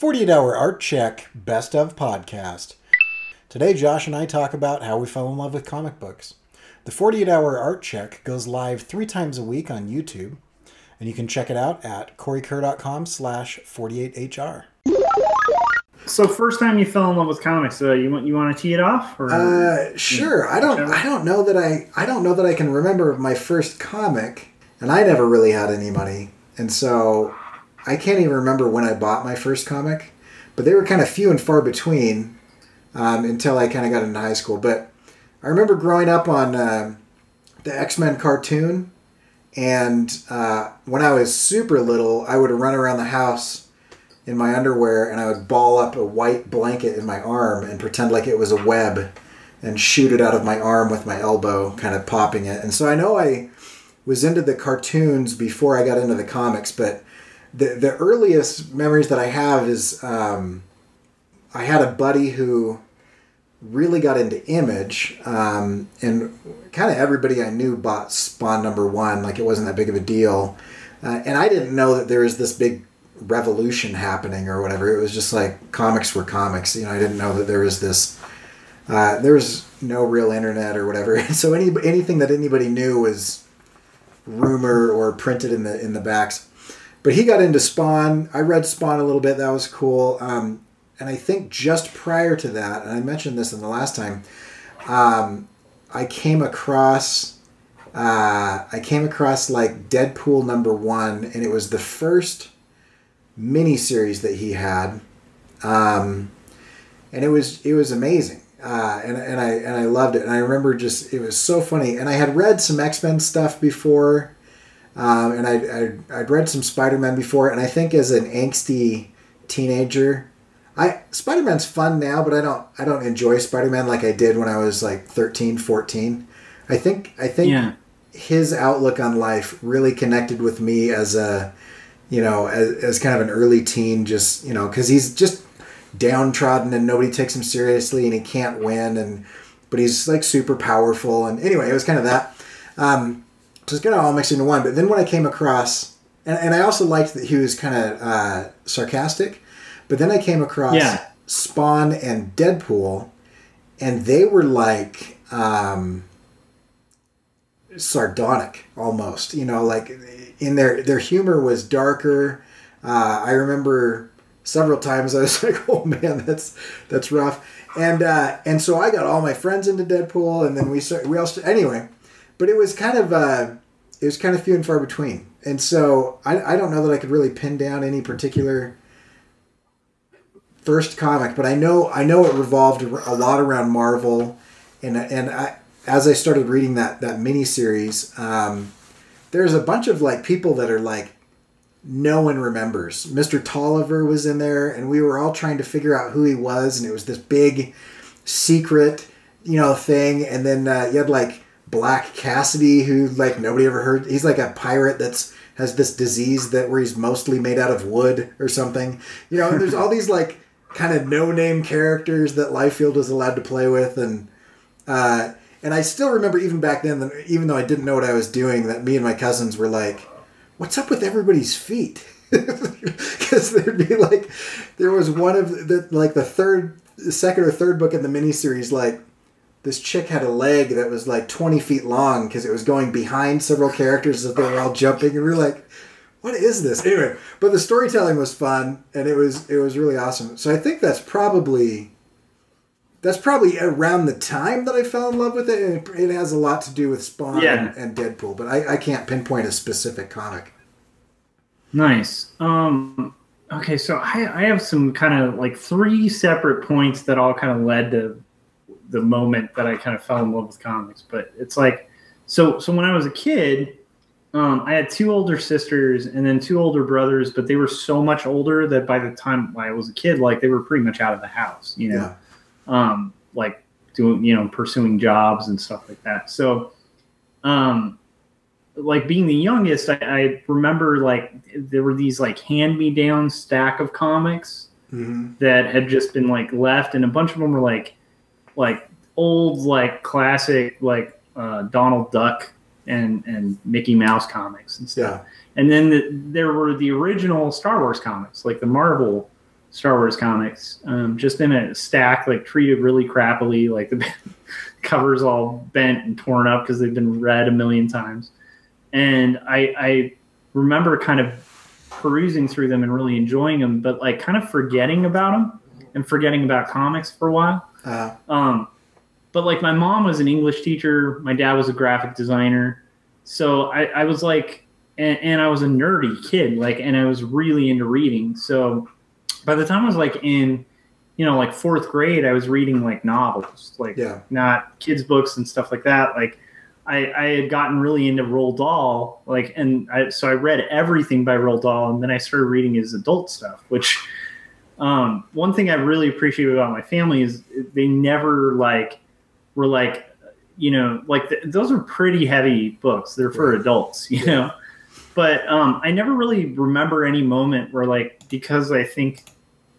48 Hour Art Check Best of Podcast. Today, Josh and I talk about how we fell in love with comic books. The 48 Hour Art Check goes live three times a week on YouTube, and you can check it out at coreykerr.com slash 48hr. So first time you fell in love with comics, uh, you want you want to tee it off? Or, Uh, sure. I don't. I don't know that I. I don't know that I can remember my first comic, and I never really had any money, and so I can't even remember when I bought my first comic. But they were kind of few and far between um, until I kind of got into high school. But I remember growing up on um the X Men cartoon, and uh, when I was super little, I would run around the house in my underwear and I would ball up a white blanket in my arm and pretend like it was a web and shoot it out of my arm with my elbow, kind of popping it. And so I know I was into the cartoons before I got into the comics, but the the earliest memories that I have is um, I had a buddy who really got into Image, um, and kind of everybody I knew bought Spawn number one, like it wasn't that big of a deal. Uh, and I didn't know that there was this big revolution happening or whatever. It was just like comics were comics. You know, I didn't know that there was this. Uh, there was no real internet or whatever, so any anything that anybody knew was rumor or printed in the in the backs. But he got into Spawn. I read Spawn a little bit. That was cool. Um, and I think just prior to that, and I mentioned this in the last time, um, I came across. Uh, I came across like Deadpool number one, and it was the first miniseries that he had, um, and it was it was amazing, uh, and and I and I loved it, and I remember just it was so funny, and I had read some X Men stuff before, um, and I I'd, I'd read some Spider Man before, and I think as an angsty teenager, I Spider Man's fun now, but I don't I don't enjoy Spider Man like I did when I was like 13, 14. I think I think Yeah. his outlook on life really connected with me as a you know as, as kind of an early teen just you know because he's just downtrodden and nobody takes him seriously and he can't win and but he's like super powerful and anyway it was kind of that um, so it's kind of all mixed into one but then when i came across and, and i also liked that he was kind of uh, sarcastic but then i came across Yeah. spawn and deadpool and they were like um, sardonic almost you know like in their their humor was darker uh, i remember several times i was like oh man that's that's rough and uh, and so i got all my friends into deadpool and then we we also anyway but it was kind of uh, it was kind of few and far between and so I, I don't know that i could really pin down any particular first comic but i know i know it revolved a lot around marvel and and I, as I started reading that that mini series, um, there's a bunch of like people that are like no one remembers. Mr. Tolliver was in there, and we were all trying to figure out who he was, and it was this big secret, you know, thing. And then uh, you had like Black Cassidy, who like nobody ever heard. He's like a pirate that's has this disease that where he's mostly made out of wood or something. You know, there's all these like kind of no name characters that Liefeld was allowed to play with, and uh, and I still remember even back then, that even though I didn't know what I was doing, that me and my cousins were like, "What's up with everybody's feet?" Because there'd be like, there was one of the like the third, second or third book in the miniseries, like this chick had a leg that was like twenty feet long because it was going behind several characters as they were all jumping, and we were like, "What is this?" Anyway, but the storytelling was fun, and it was it was really awesome. So I think that's probably that's probably around the time that I fell in love with it. and It, it has a lot to do with Spawn Yeah. and, and Deadpool, but I, I can't pinpoint a specific comic. Nice. Um, okay, so I, I have some kind of like three separate points that all kind of led to the moment that I kind of fell in love with comics. But it's like, so so when I was a kid, um, I had two older sisters and then two older brothers, but they were so much older that by the time I was a kid, like they were pretty much out of the house, you know, Yeah. um, like doing, you know, pursuing jobs and stuff like that. So, um, like being the youngest, I, I remember like there were these like hand me down stack of comics Mm-hmm. that had just been like left, and a bunch of them were like like old like classic like uh, Donald Duck and and Mickey Mouse comics and stuff. Yeah. And then the, there were the original Star Wars comics, like the Marvel Star Wars comics, um, just in a stack, like treated really crappily, like the covers all bent and torn up because they've been read a million times. And I, I remember kind of perusing through them and really enjoying them, but like kind of forgetting about them and forgetting about comics for a while. Uh, Um, but like my mom was an English teacher, my dad was a graphic designer, so I, I was like, and, and I was a nerdy kid, like, and I was really into reading. So by the time I was like in, you know, like fourth grade, I was reading like novels, like yeah. not kids books and stuff like that. Like I, I had gotten really into Roald Dahl, like, and I, so I read everything by Roald Dahl, and then I started reading his adult stuff, which um, one thing I really appreciate about my family is they never like were like, you know, like th- those are pretty heavy books. They're for Right. adults, you know. But um, I never really remember any moment where like because I think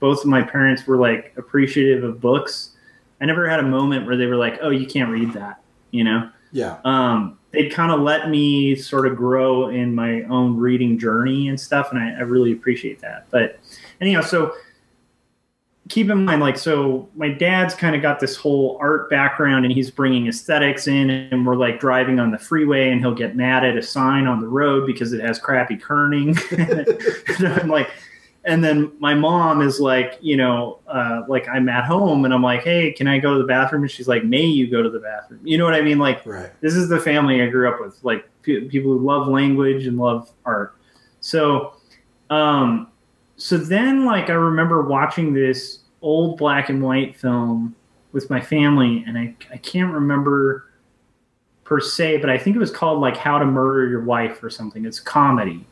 both of my parents were like appreciative of books. I never had a moment where they were like, "Oh, you can't read that," you know Yeah. um, they'd kind of let me sort of grow in my own reading journey and stuff, and I, I really appreciate that. But anyhow, so keep in mind, like, so my dad's kind of got this whole art background, and he's bringing aesthetics in, and we're like driving on the freeway, and he'll get mad at a sign on the road because it has crappy kerning. and I'm like. And then my mom is like, you know, uh, like I'm at home and I'm like, hey, can I go to the bathroom? And she's like, may you go to the bathroom? You know what I mean? Like, Right. this is the family I grew up with, like pe- people who love language and love art. So, um, so then like I remember watching this old black and white film with my family, and I I can't remember per se, but I think it was called like How to Murder Your Wife or something. It's a comedy,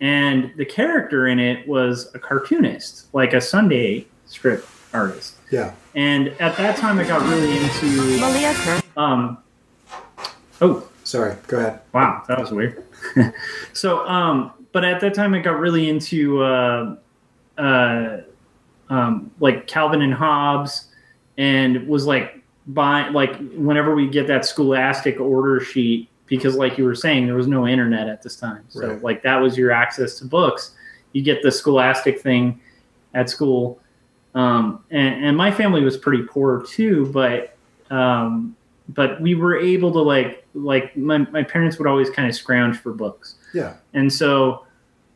and the character in it was a cartoonist, like a Sunday strip artist. Yeah. And at that time, I got really into Malia Kerr. um. Oh, Sorry. Go ahead. Wow, that was weird. so, um, but at that time, I got really into uh, uh, um, like Calvin and Hobbes, and was like buying like whenever we get that Scholastic order sheet, because like you were saying, there was no internet at this time, so Right. like that was your access to books. You get the Scholastic thing at school, um, and, and my family was pretty poor too, but um, but we were able to like like my, my parents would always kind of scrounge for books Yeah. and so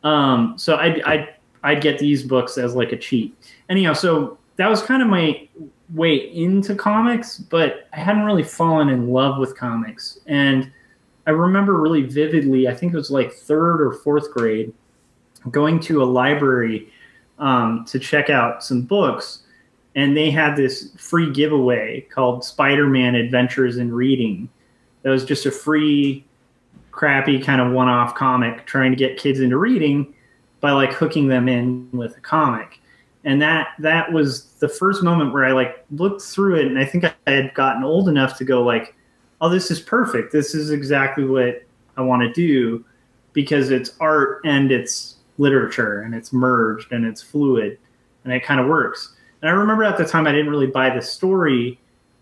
um so i i i'd get these books as like a cheat. Anyhow so that was kind of my way into comics but i hadn't really fallen in love with comics. And i remember really vividly i think it was like third or fourth grade going to a library um, to check out some books. And they had this free giveaway called spider-man adventures in reading. That was just a free crappy kind of one-off comic trying to get kids into reading by like hooking them in with a comic. And that that was the first moment where i like looked through it and i think i had gotten old enough to go like oh this is perfect. This is exactly what i want to do because it's art and it's literature and it's merged and it's fluid and it kind of works. And i remember at the time i didn't really buy the story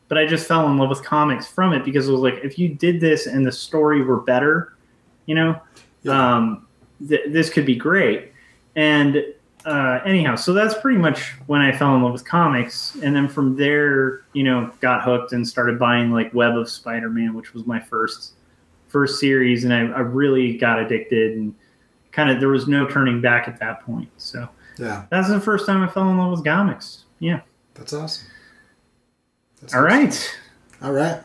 but I just fell in love with comics from it because it was like if you did this and the story were better, you know, Yeah. um, th- this could be great. And uh, anyhow, so that's pretty much when I fell in love with comics, and then from there, you know, got hooked and started buying like Web of Spider-Man, which was my first first series, and I, I really got addicted and kind of there was no turning back at that point. So Yeah. that's the first time I fell in love with comics. Yeah. That's awesome. That's All awesome. right. All right.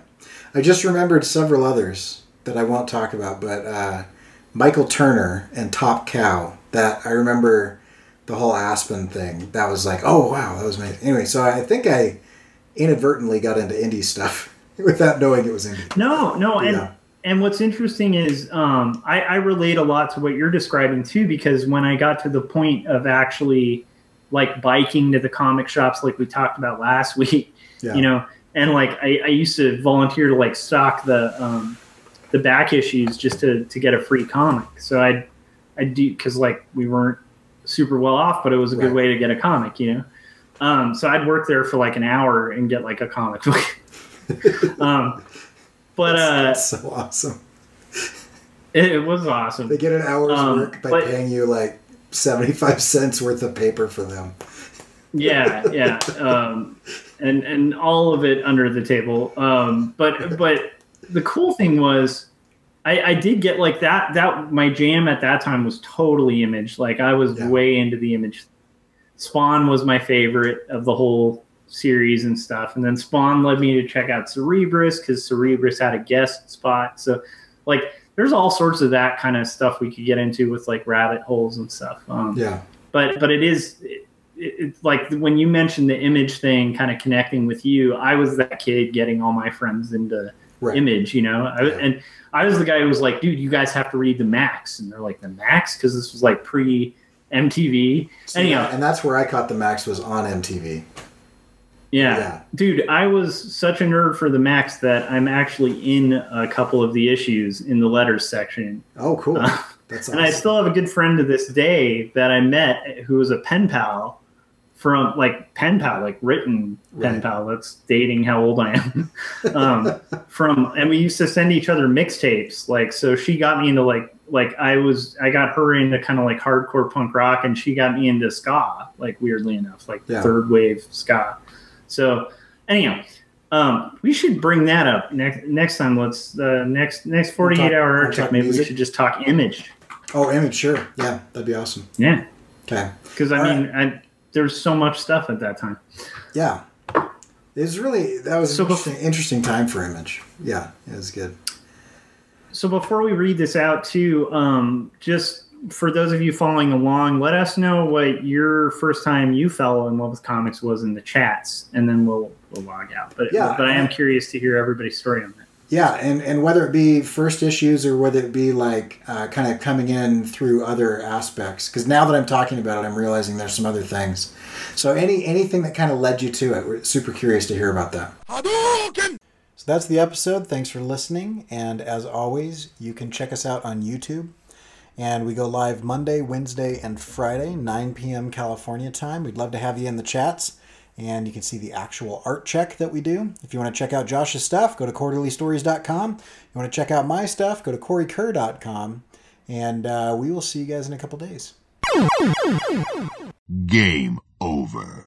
I just remembered several others that I won't talk about, but uh, Michael Turner and Top Cow. That I remember the whole Aspen thing. That was like, oh wow, that was amazing. Anyway, so I think I inadvertently got into indie stuff without knowing it was indie. No, no, and and what's interesting is um, I, I relate a lot to what you're describing too, because when I got to the point of actually like biking to the comic shops, like we talked about last week, Yeah. you know, and like I, I used to volunteer to like stock the um, the back issues just to to get a free comic. So I'd I do because like we weren't super well off, but it was a good way to get a comic, you know. Um, so I'd work there for like an hour and get like a comic book. um, but uh, That's so awesome. it, it was awesome. They get an hour's Um, work by but- paying you like seventy-five cents worth of paper for them. Yeah, yeah, um, and and all of it under the table. Um, but but the cool thing was, I, I did get like that. That my jam at that time was totally image. Like I was Yeah. way into the image. Spawn was my favorite of the whole series and stuff, and then Spawn led me to check out Cerebus because Cerebus had a guest spot. So like there's all sorts of that kind of stuff we could get into with like rabbit holes and stuff. Um, Yeah. but but it is it's like when you mentioned the image thing kind of connecting with you i was that kid getting all my friends into Right. image you know I, Yeah. and i was the guy who was like dude you guys have to read the Maxx and they're like the Maxx because this was like pre mtv So, anyhow yeah, and that's where I caught the Maxx was on MTV. yeah. Yeah. dude i was such a nerd for the Maxx that i'm actually in a couple of the issues in the letters section Oh, cool. Uh, That's And I still have a good friend to this day that I met who was a pen pal from like pen pal, like written pen Right. pal. That's dating how old I am. um, from and we used to send each other mixtapes. Like so, she got me into like like I was I got her into kind of like hardcore punk rock, and she got me into ska. Like weirdly enough, like Yeah. third wave ska. So anyhow. Um, we should bring that up next next time. Let's uh, next next forty eight hour art check. Maybe we should just talk image. oh, image, sure. Yeah, that'd be awesome. Yeah, Okay. because I All mean, I, there's so much stuff at that time. Yeah. It was really that was So interesting, interesting time for image. Yeah, it was good. So before we read this out, too, um, just for those of you following along, let us know what your first time you fell in love with comics was in the chats, and then we'll we'll log out. But Yeah. but I am curious to hear everybody's story on that. Yeah, and, and whether it be first issues or whether it be like uh, kind of coming in through other aspects, because now that I'm talking about it, I'm realizing there's some other things. So any anything that kind of led you to it, we're super curious to hear about that. So that's the episode. Thanks for listening, and as always, you can check us out on YouTube. And we go live Monday, Wednesday, and Friday, 9 p.m. California time. We'd love to have you in the chats. And you can see the actual art check that we do. If you want to check out Josh's stuff, go to quarterlystories.com. You want to check out my stuff, go to coreykerr.com. And uh, we will see you guys in a couple days. Game over.